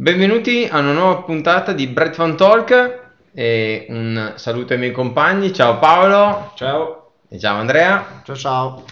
Benvenuti a una nuova puntata di Brett Van Talk e un saluto ai miei compagni. Ciao Paolo. Ciao. E ciao Andrea. Ciao ciao.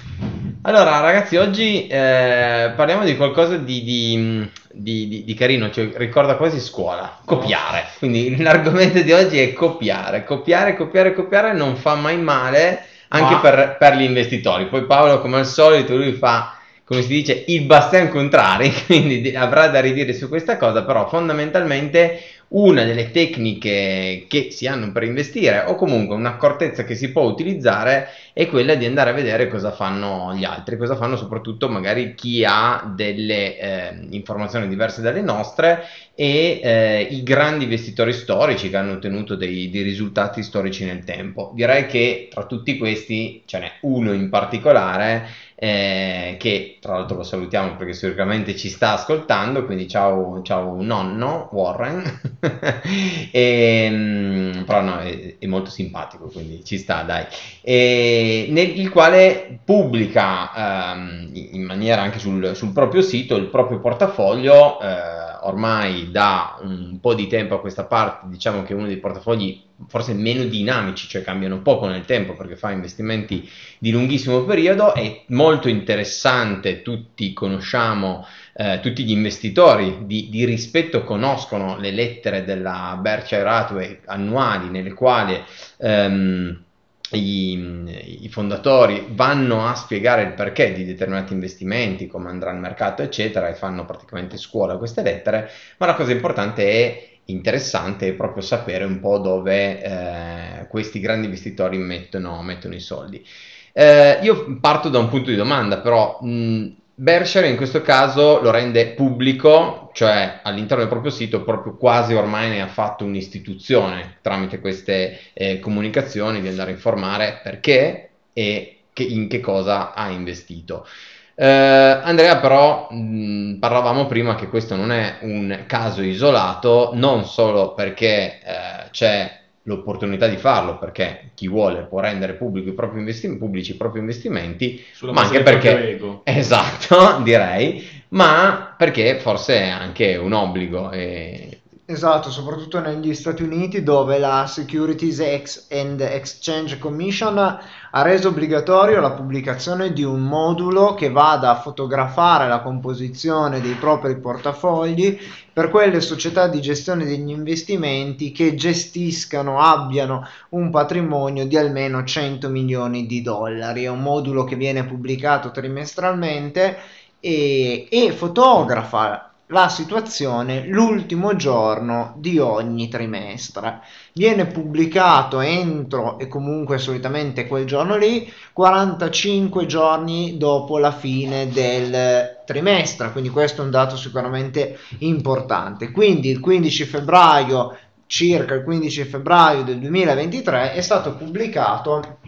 Allora ragazzi, oggi eh, parliamo di qualcosa di, di, di, di carino, cioè ricorda quasi scuola, copiare. Quindi l'argomento di oggi è copiare, copiare, copiare, copiare non fa mai male anche Ma- per, per gli investitori. Poi Paolo come al solito lui fa come si dice, il bastian contrari, quindi di- avrà da ridire su questa cosa, però fondamentalmente una delle tecniche che si hanno per investire o comunque un'accortezza che si può utilizzare è quella di andare a vedere cosa fanno gli altri, cosa fanno soprattutto magari chi ha delle eh, informazioni diverse dalle nostre e eh, i grandi investitori storici che hanno ottenuto dei, dei risultati storici nel tempo. Direi che tra tutti questi ce n'è uno in particolare eh, che tra l'altro lo salutiamo perché sicuramente ci sta ascoltando, quindi ciao, ciao nonno Warren, e, mm, però no, è, è molto simpatico, quindi ci sta, dai, e, nel, il quale pubblica ehm, in maniera anche sul, sul proprio sito il proprio portafoglio. eh, ormai da un po' di tempo a questa parte diciamo che è uno dei portafogli forse meno dinamici, cioè cambiano poco nel tempo perché fa investimenti di lunghissimo periodo, è molto interessante, tutti conosciamo, eh, tutti gli investitori di, di rispetto conoscono le lettere della Berkshire Hathaway annuali nelle quali ehm, i, i fondatori vanno a spiegare il perché di determinati investimenti, come andrà il mercato, eccetera, e fanno praticamente scuola queste lettere, ma la cosa importante è interessante è proprio sapere un po' dove eh, questi grandi investitori mettono, mettono i soldi. Eh, io parto da un punto di domanda, però mh, Berkshire in questo caso lo rende pubblico, cioè all'interno del proprio sito proprio quasi ormai ne ha fatto un'istituzione tramite queste eh, comunicazioni di andare a informare perché e che- in che cosa ha investito. Eh, Andrea, però, mh, parlavamo prima che questo non è un caso isolato, non solo perché eh, c'è l'opportunità di farlo, perché chi vuole può rendere pubblico i propri investi- pubblici i propri investimenti, Sulla ma anche perché esatto, direi, ma perché forse è anche un obbligo. E... Esatto, soprattutto negli Stati Uniti dove la Securities Ex- and Exchange Commission ha reso obbligatorio la pubblicazione di un modulo che vada a fotografare la composizione dei propri portafogli per quelle società di gestione degli investimenti che gestiscano, abbiano un patrimonio di almeno 100 milioni di dollari. È un modulo che viene pubblicato trimestralmente e, e fotografa la situazione l'ultimo giorno di ogni trimestre. Viene pubblicato entro e comunque solitamente quel giorno lì 45 giorni dopo la fine del trimestre, quindi questo è un dato sicuramente importante. Quindi il 15 febbraio, circa il 15 febbraio del 2023 è stato pubblicato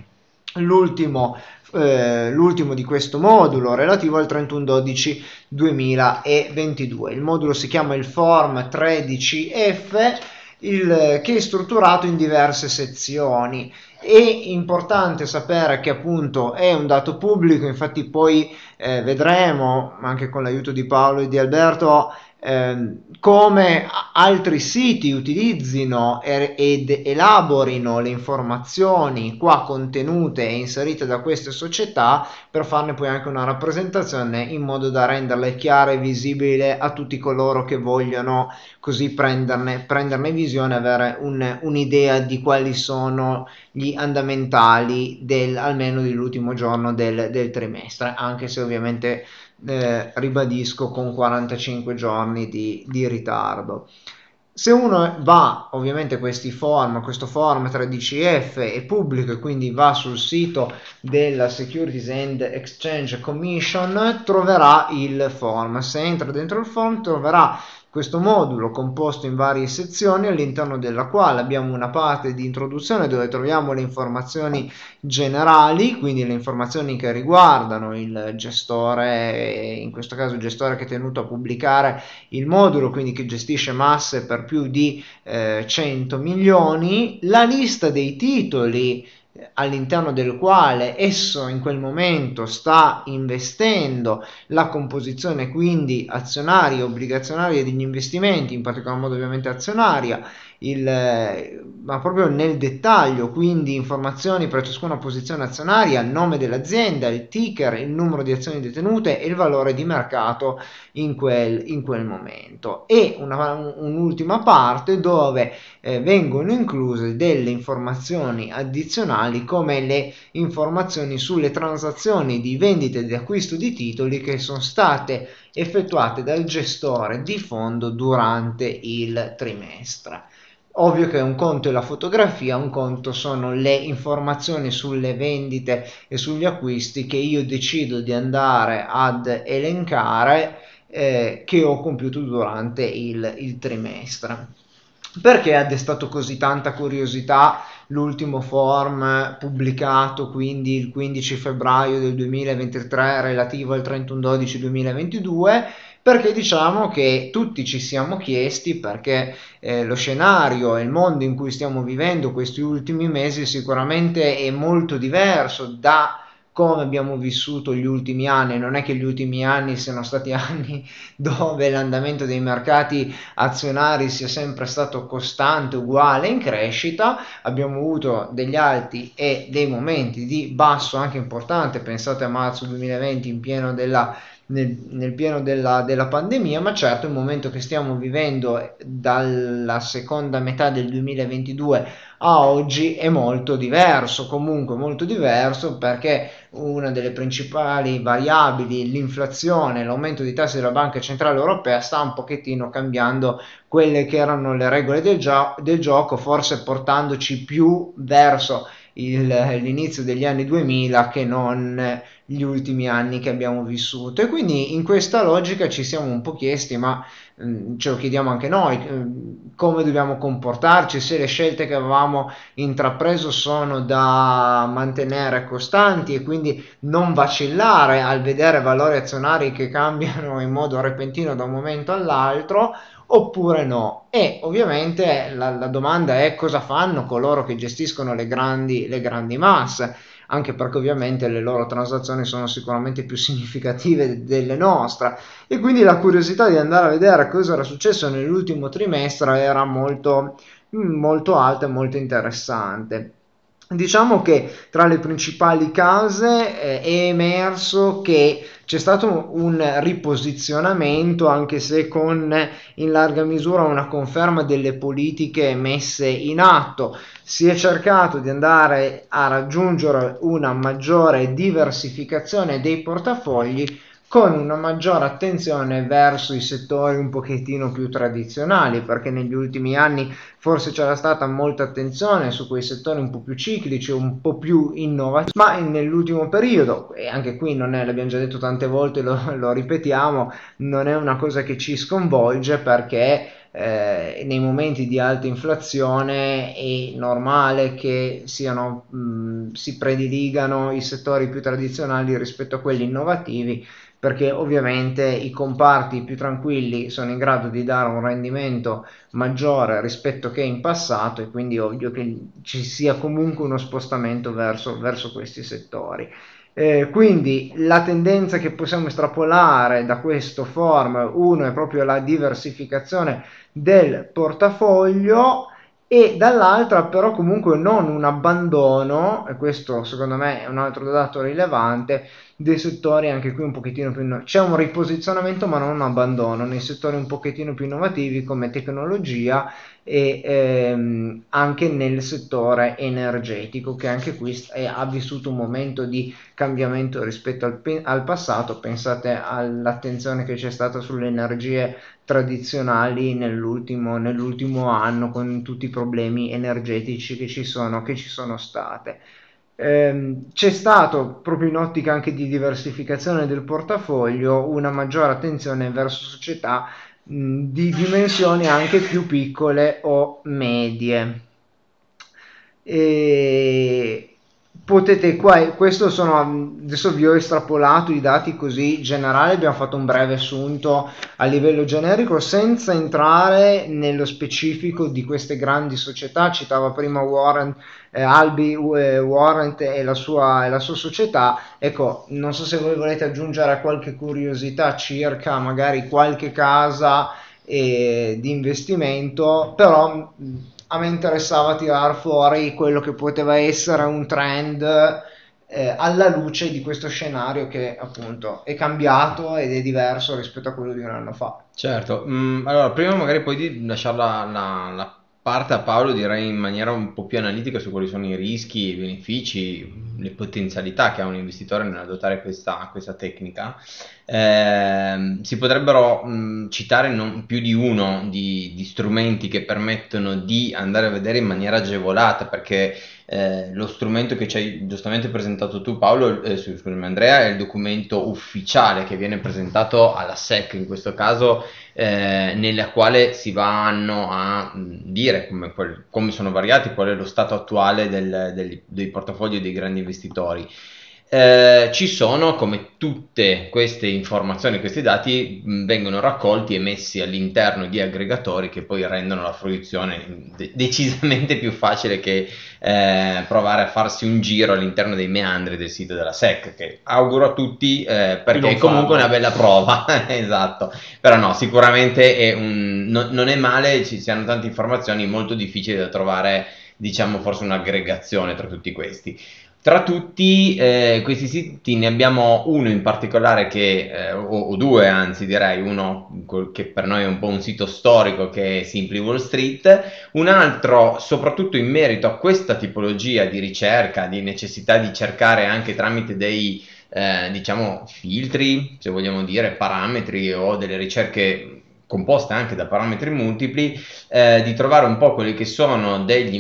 l'ultimo eh, l'ultimo di questo modulo relativo al 31-12 2022. Il modulo si chiama il Form 13F, il- che è strutturato in diverse sezioni. È importante sapere che appunto è un dato pubblico, infatti poi eh, vedremo anche con l'aiuto di Paolo e di Alberto ehm, come altri siti utilizzino e- ed elaborino le informazioni qua contenute e inserite da queste società per farne poi anche una rappresentazione in modo da renderle chiare e visibili a tutti coloro che vogliono così prenderne, prenderne visione, avere un- un'idea di quali sono gli andamentali del, almeno dell'ultimo giorno del, del trimestre, anche se ovviamente eh, ribadisco con 45 giorni di, di ritardo. Se uno va, ovviamente questi form, questo form 13F è pubblico e quindi va sul sito della Securities and Exchange Commission, troverà il form. Se entra dentro il form troverà questo modulo composto in varie sezioni all'interno della quale abbiamo una parte di introduzione dove troviamo le informazioni generali, quindi le informazioni che riguardano il gestore, in questo caso il gestore che è tenuto a pubblicare il modulo, quindi che gestisce masse per più di eh, 100 milioni, la lista dei titoli all'interno del quale esso in quel momento sta investendo la composizione quindi azionaria, obbligazionaria degli investimenti, in particolar modo ovviamente azionaria, il, ma proprio nel dettaglio, quindi informazioni per ciascuna posizione azionaria, nome dell'azienda, il ticker, il numero di azioni detenute e il valore di mercato in quel, in quel momento. E una, un'ultima parte dove eh, vengono incluse delle informazioni addizionali come le informazioni sulle transazioni di vendita e di acquisto di titoli che sono state effettuate dal gestore di fondo durante il trimestre. Ovvio che un conto è la fotografia, un conto sono le informazioni sulle vendite e sugli acquisti che io decido di andare ad elencare eh, che ho compiuto durante il, il trimestre. Perché ha destato così tanta curiosità l'ultimo form pubblicato quindi il 15 febbraio del 2023 relativo al 31-12-2022? Perché diciamo che tutti ci siamo chiesti perché eh, lo scenario e il mondo in cui stiamo vivendo questi ultimi mesi sicuramente è molto diverso da come abbiamo vissuto gli ultimi anni, non è che gli ultimi anni siano stati anni dove l'andamento dei mercati azionari sia sempre stato costante, uguale, in crescita, abbiamo avuto degli alti e dei momenti di basso anche importante, pensate a marzo 2020 in pieno della nel, nel pieno della, della, pandemia, ma certo il momento che stiamo vivendo dalla seconda metà del 2022 a oggi è molto diverso, comunque molto diverso perché una delle principali variabili, l'inflazione, l'aumento dei tassi della Banca Centrale Europea sta un pochettino cambiando quelle che erano le regole del, gio- del gioco, forse portandoci più verso l'inizio degli anni 2000 che non gli ultimi anni che abbiamo vissuto. E quindi in questa logica ci siamo un po' chiesti ma mh, mm, ce lo chiediamo anche noi mh, mm, come dobbiamo comportarci se le scelte che avevamo intrapreso sono da mantenere costanti e quindi non vacillare al vedere valori azionari che cambiano in modo repentino da un momento all'altro oppure no? E ovviamente la, la, domanda è cosa fanno coloro che gestiscono le grandi, le grandi masse, anche perché ovviamente le loro transazioni sono sicuramente più significative delle nostre e quindi la curiosità di andare a vedere cosa era successo nell'ultimo trimestre era molto, molto alta e molto interessante. Diciamo che tra le principali cause eh, è emerso che c'è stato un riposizionamento, anche se con in larga misura una conferma delle politiche messe in atto. Si è cercato di andare a raggiungere una maggiore diversificazione dei portafogli con una maggiore attenzione verso i settori un pochettino più tradizionali, perché negli ultimi anni forse c'era stata molta attenzione su quei settori un po' più ciclici, un po' più innovativi, ma nell'ultimo periodo, e anche qui non è, l'abbiamo già detto tante volte, lo, lo ripetiamo, non è una cosa che ci sconvolge perché eh, nei momenti di alta inflazione è normale che siano, mh, si prediligano i settori più tradizionali rispetto a quelli innovativi perché ovviamente i comparti più tranquilli sono in grado di dare un rendimento maggiore rispetto che in passato e quindi ovvio che ci sia comunque uno spostamento verso, verso questi settori. Eh, quindi la tendenza che possiamo estrapolare da questo form, uno è proprio la diversificazione del portafoglio e dall'altra però comunque non un abbandono, e questo secondo me è un altro dato rilevante, dei settori anche qui un pochettino più innovativi. C'è un riposizionamento ma non un abbandono nei settori un pochettino più innovativi come tecnologia e ehm, anche nel settore energetico che anche qui è, ha vissuto un momento di cambiamento rispetto al, al passato. Pensate all'attenzione che c'è stata sulle energie tradizionali nell'ultimo, nell'ultimo anno con tutti i problemi energetici che ci sono, che ci sono state. Ehm, c'è stato proprio in ottica anche di diversificazione del portafoglio una maggiore attenzione verso società di dimensioni anche più piccole o medie. E potete qua, questo sono, adesso vi ho estrapolato i dati così generali, abbiamo fatto un breve assunto a livello generico senza entrare nello specifico di queste grandi società, citava prima Warren, eh, Albi eh, Warrant e la, sua, e la sua società, ecco, non so se voi volete aggiungere qualche curiosità circa magari qualche casa eh, di investimento, però a me interessava tirar fuori quello che poteva essere un trend eh, alla luce di questo scenario che appunto è cambiato ed è diverso rispetto a quello di un anno fa. Certo, mm, allora prima magari poi di lasciare la, la, parte a Paolo direi in maniera un po' più analitica su quali sono i rischi, i benefici, le potenzialità che ha un investitore nell'adottare questa, questa tecnica. Eh, si potrebbero mh, citare non più di uno di, di, strumenti che permettono di andare a vedere in maniera agevolata perché eh, lo strumento che ci hai giustamente presentato tu Paolo, eh, scusami Andrea, è il documento ufficiale che viene presentato alla SEC in questo caso eh, nella quale si vanno a dire come, come, sono variati, qual è lo stato attuale del, del, dei portafogli dei grandi investitori. Eh, ci sono, come tutte queste informazioni, questi dati mh, vengono raccolti e messi all'interno di aggregatori che poi rendono la fruizione de- decisamente più facile che eh, provare a farsi un giro all'interno dei meandri del sito della SEC, che auguro a tutti eh, perché è comunque farlo. una bella prova, esatto, però no, sicuramente è un, no, non è male, ci siano tante informazioni, molto difficili da trovare, diciamo forse un'aggregazione tra tutti questi. Tra tutti eh, questi siti ne abbiamo uno in particolare che, eh, o, o, due anzi direi, uno che per noi è un po' un sito storico che è Simply Wall Street, un altro soprattutto in merito a questa tipologia di ricerca, di necessità di cercare anche tramite dei eh, diciamo filtri, se vogliamo dire, parametri o delle ricerche composte anche da parametri multipli, eh, di trovare un po' quelli che sono degli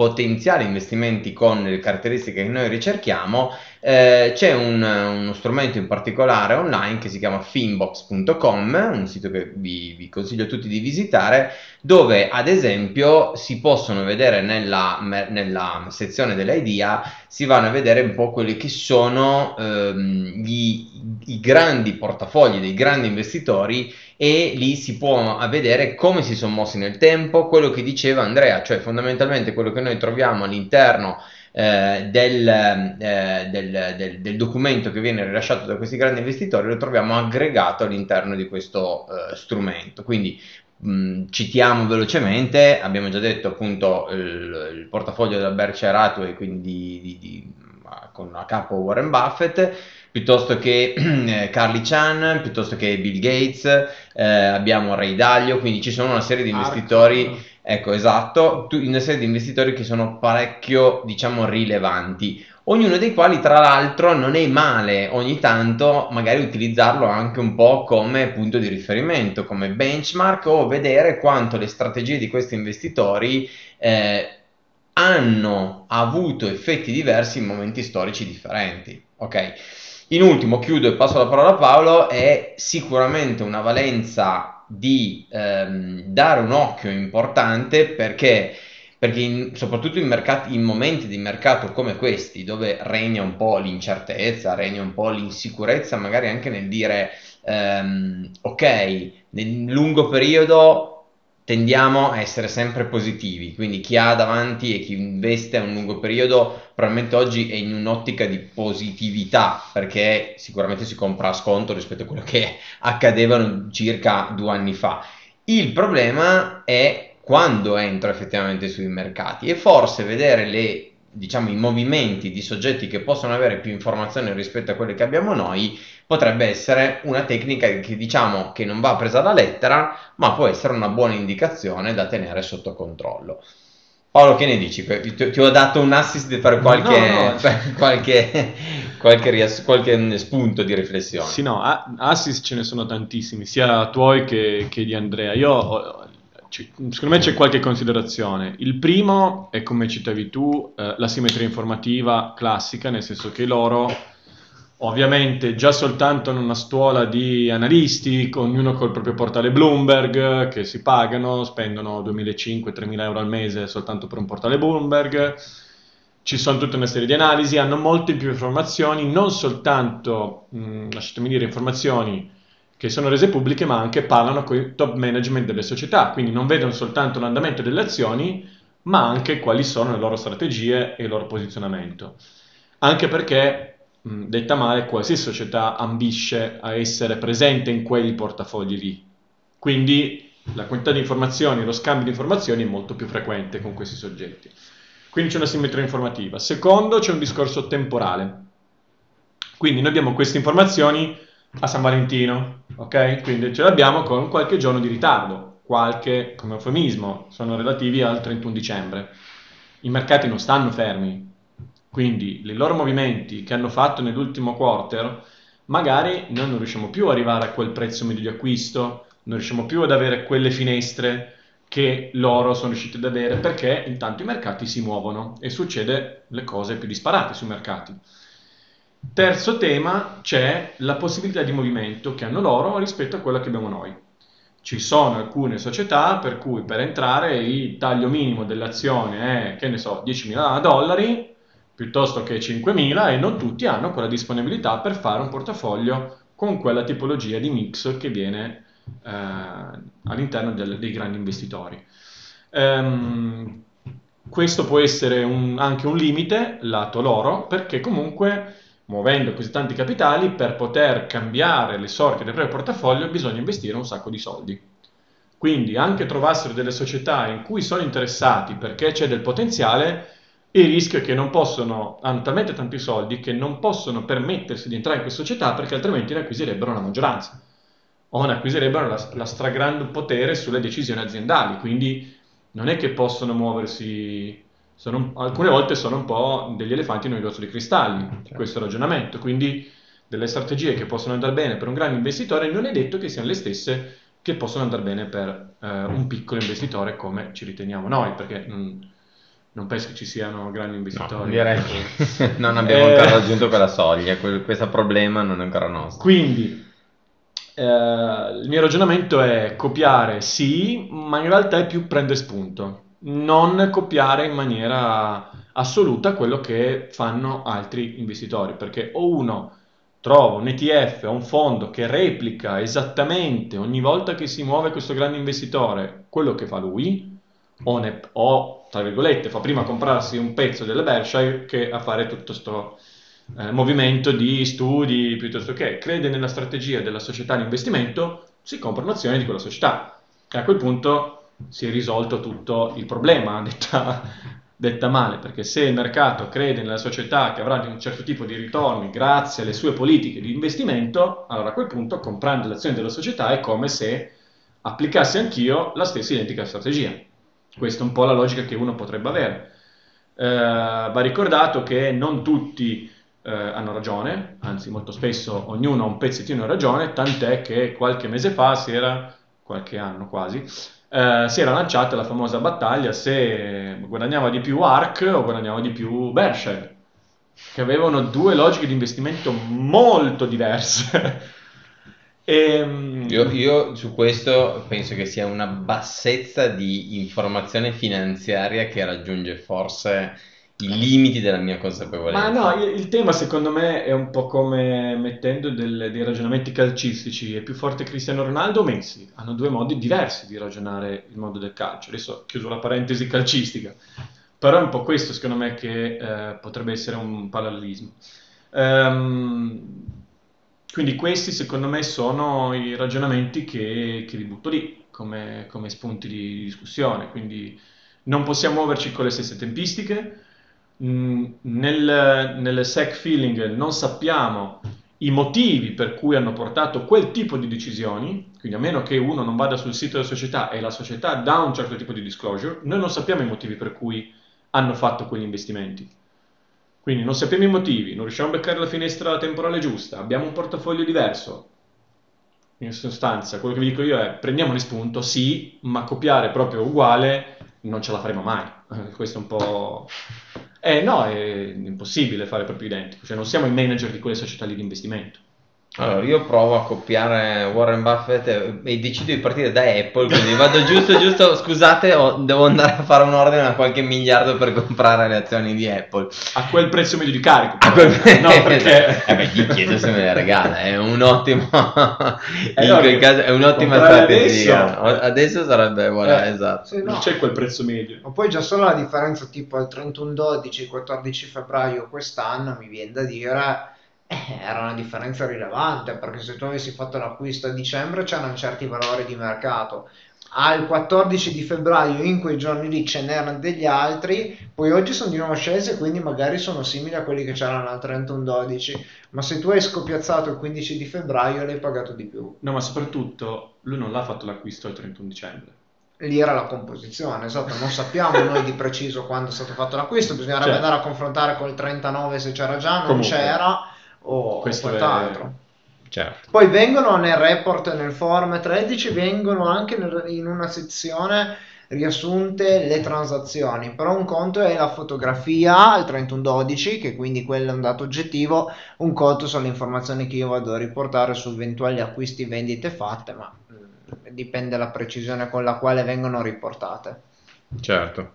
potenziali investimenti con le caratteristiche che noi ricerchiamo eh, c'è un, uno strumento in particolare online che si chiama finbox.com, un sito che vi, vi, consiglio a tutti di visitare, dove ad esempio si possono vedere nella, nella sezione dell'IDEA, si vanno a vedere un po' quelli che sono ehm, gli, i grandi portafogli dei grandi investitori e lì si può vedere come si sono mossi nel tempo, quello che diceva Andrea, cioè fondamentalmente quello che noi troviamo all'interno eh, del, eh, del, del, del, documento che viene rilasciato da questi grandi investitori lo troviamo aggregato all'interno di questo eh, strumento. Quindi mh, citiamo velocemente, abbiamo già detto appunto il, il portafoglio della Berkshire Hathaway, quindi di, di, di, con a capo Warren Buffett piuttosto che eh, Carly Chan, piuttosto che Bill Gates, eh, abbiamo Ray Dalio, quindi ci sono una serie di investitori Arco Ecco, esatto, una serie di investitori che sono parecchio, diciamo, rilevanti, ognuno dei quali tra l'altro non è male ogni tanto magari utilizzarlo anche un po' come punto di riferimento, come benchmark o vedere quanto le strategie di questi investitori eh, hanno avuto effetti diversi in momenti storici differenti. Ok? In ultimo, chiudo e passo la parola a Paolo, è sicuramente una valenza di ehm, dare un occhio importante perché, perché in, soprattutto in, mercati, in momenti di mercato come questi, dove regna un po' l'incertezza, regna un po' l'insicurezza, magari anche nel dire ehm, ok, nel lungo periodo tendiamo a essere sempre positivi, quindi chi ha davanti e chi investe a un lungo periodo probabilmente oggi è in un'ottica di positività perché sicuramente si compra a sconto rispetto a quello che accadeva circa due anni fa. Il problema è quando entro effettivamente sui mercati e forse vedere le diciamo, i movimenti di soggetti che possono avere più informazioni rispetto a quelle che abbiamo noi potrebbe essere una tecnica che diciamo che non va presa alla lettera, ma può essere una buona indicazione da tenere sotto controllo. Paolo, che ne dici? Ti, ti ho dato un assist fare qualche, no, no. qualche, qualche, qualche, spunto di riflessione. Sì, no, assist ce ne sono tantissimi, sia tuoi che, che di Andrea. Io secondo me c'è qualche considerazione. Il primo è, come citavi tu, eh, la simmetria informativa classica, nel senso che loro, ovviamente, già soltanto in una stuola di analisti, ognuno col proprio portale Bloomberg, che si pagano, spendono 2.500-3.000 euro al mese soltanto per un portale Bloomberg, ci sono tutta una serie di analisi, hanno molte più informazioni, non soltanto, mh, lasciatemi dire, informazioni che sono rese pubbliche, ma anche parlano con il top management delle società, quindi non vedono soltanto l'andamento delle azioni, ma anche quali sono le loro strategie e il loro posizionamento. Anche perché, detta male, qualsiasi società ambisce a essere presente in quei portafogli lì. Quindi la quantità di informazioni, lo scambio di informazioni è molto più frequente con questi soggetti. Quindi c'è una simmetria informativa. Secondo, c'è un discorso temporale. Quindi noi abbiamo queste informazioni a San Valentino, ok? Quindi ce le abbiamo con qualche giorno di ritardo, qualche, come eufemismo, sono relativi al 31 dicembre. I mercati non stanno fermi, quindi i loro movimenti che hanno fatto nell'ultimo quarter, magari noi non riusciamo più ad arrivare a quel prezzo medio di acquisto, non riusciamo più ad avere quelle finestre che loro sono riusciti ad avere perché intanto i mercati si muovono e succede le cose più disparate sui mercati. Terzo tema, c'è la possibilità di movimento che hanno loro rispetto a quella che abbiamo noi. Ci sono alcune società per cui per entrare il taglio minimo dell'azione è, che ne so, 10.000 dollari piuttosto che 5.000 e non tutti hanno quella disponibilità per fare un portafoglio con quella tipologia di mix che viene eh, all'interno del, dei grandi investitori. Um, questo può essere un, anche un limite lato loro perché comunque muovendo così tanti capitali per poter cambiare le sorti del proprio portafoglio bisogna investire un sacco di soldi. Quindi anche trovassero delle società in cui sono interessati perché c'è del potenziale, il rischio è che non possono, hanno talmente tanti soldi che non possono permettersi di entrare in queste società perché altrimenti ne acquisirebbero la maggioranza. O ne acquisirebbero la, la stragrande potere sulle decisioni aziendali, quindi non è che possono muoversi, sono, alcune volte sono un po' degli elefanti in un negozio di cristalli, certo. questo ragionamento, quindi delle strategie che possono andare bene per un grande investitore non è detto che siano le stesse che possono andare bene per eh, un piccolo investitore come ci riteniamo noi, perché non, non penso che ci siano grandi investitori. No, direi che non abbiamo eh, ancora raggiunto quella soglia, questo problema non è ancora nostro. Quindi eh, il mio ragionamento è copiare sì, ma in realtà è più prendere spunto, non copiare in maniera assoluta quello che fanno altri investitori, perché o uno trova un ETF o un fondo che replica esattamente ogni volta che si muove questo grande investitore quello che fa lui, o, ne, o tra virgolette fa prima comprarsi un pezzo delle Berkshire che a fare tutto questo eh, movimento di studi piuttosto che crede nella strategia della società di investimento, si comprano azioni di quella società. E a quel punto si è risolto tutto il problema, detta, detta male, perché se il mercato crede nella società che avrà un certo tipo di ritorni grazie alle sue politiche di investimento, allora a quel punto comprando le azioni della società è come se applicassi anch'io la stessa identica strategia. Questa è un po' la logica che uno potrebbe avere. Eh, va ricordato che non tutti eh, hanno ragione, anzi molto spesso ognuno ha un pezzettino di ragione, tant'è che qualche mese fa si era, qualche anno quasi, eh, si era lanciata la famosa battaglia se guadagnava di più ARC o guadagnava di più Berkshire, che avevano due logiche di investimento molto diverse. ehm, io, io su questo penso che sia una bassezza di informazione finanziaria che raggiunge forse i limiti della mia consapevolezza. Ma no, il, il, tema secondo me è un po' come mettendo del, dei ragionamenti calcistici. È più forte Cristiano Ronaldo o Messi? Hanno due modi diversi di ragionare il mondo del calcio. Adesso chiuso la parentesi calcistica. Però è un po' questo secondo me che eh, potrebbe essere un parallelismo. Um, quindi questi secondo me sono i ragionamenti che, che vi butto lì come, come spunti di discussione. Quindi non possiamo muoverci con le stesse tempistiche Mm, nel, nel SEC feeling non sappiamo i motivi per cui hanno portato quel tipo di decisioni, quindi a meno che uno non vada sul sito della società e la società dà un certo tipo di disclosure, noi non sappiamo i motivi per cui hanno fatto quegli investimenti. Quindi non sappiamo i motivi, non riusciamo a beccare la finestra temporale giusta, abbiamo un portafoglio diverso. In sostanza, quello che vi dico io è prendiamo spunto, sì, ma copiare proprio uguale non ce la faremo mai. Questo è un po' Eh no, è impossibile fare proprio identico, cioè non siamo i manager di quelle società lì di investimento. Allora, io provo a copiare Warren Buffett e, e decido di partire da Apple, quindi vado giusto, giusto, scusate, ho- devo andare a fare un ordine a qualche miliardo per comprare le azioni di Apple. A quel prezzo medio di carico. A quel- No, perché... Eh beh, gli chiedo se me le regala, è un ottimo... Eh, in quel caso è un'ottima strategia. adesso- Adesso, sarebbe, voilà, Eh. esatto. Sì, no. Non c'è quel prezzo medio. Ma poi già solo la differenza tipo al 31-12, 14 febbraio quest'anno mi viene da dire eh, era una differenza rilevante perché se tu avessi fatto l'acquisto a dicembre c'erano certi valori di mercato. Al 14 di febbraio in quei giorni lì ce n'erano degli altri, poi oggi sono di nuovo scesi e quindi magari sono simili a quelli che c'erano al 31-12, ma se tu hai scopiazzato il 15 di febbraio l'hai pagato di più. No, ma soprattutto lui non l'ha fatto l'acquisto il 31 dicembre. Lì era la composizione, esatto, non sappiamo noi di preciso quando è stato fatto l'acquisto, bisognerebbe Certo. andare a confrontare col 39 se c'era già, non Comunque, c'era o questo è- quant'altro. Certo. Poi vengono nel report, nel forum 13, vengono anche nel- in una sezione riassunte le transazioni, però un conto è la fotografia al 3112, che quindi quello è un dato oggettivo, un conto sono le informazioni che io vado a riportare su eventuali acquisti vendite fatte, ma mm, dipende dalla precisione con la quale vengono riportate. Certo.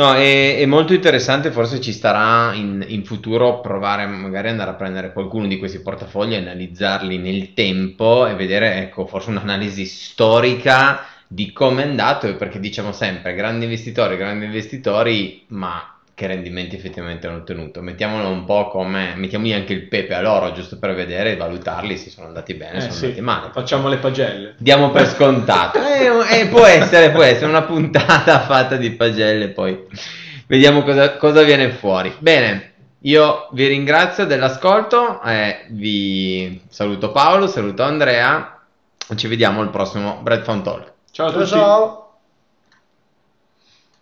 No, è, è molto interessante, forse ci starà in, in futuro provare magari andare a prendere qualcuno di questi portafogli, analizzarli nel tempo e vedere, ecco, forse un'analisi storica di come è andato, perché diciamo sempre grandi investitori, grandi investitori, ma che rendimenti effettivamente hanno ottenuto. Mettiamolo un po' come, mettiamogli anche il pepe all'oro, giusto per vedere e valutarli se sono andati bene, Eh, sono sì. andati male. Facciamo le pagelle. Diamo per scontato. Eh, eh, può essere, può essere una puntata fatta di pagelle, poi vediamo cosa, cosa viene fuori. Bene, io vi ringrazio dell'ascolto, eh, vi saluto Paolo, saluto Andrea, ci vediamo al prossimo Bread Found Talk. Ciao a Ciao tutti. ciao!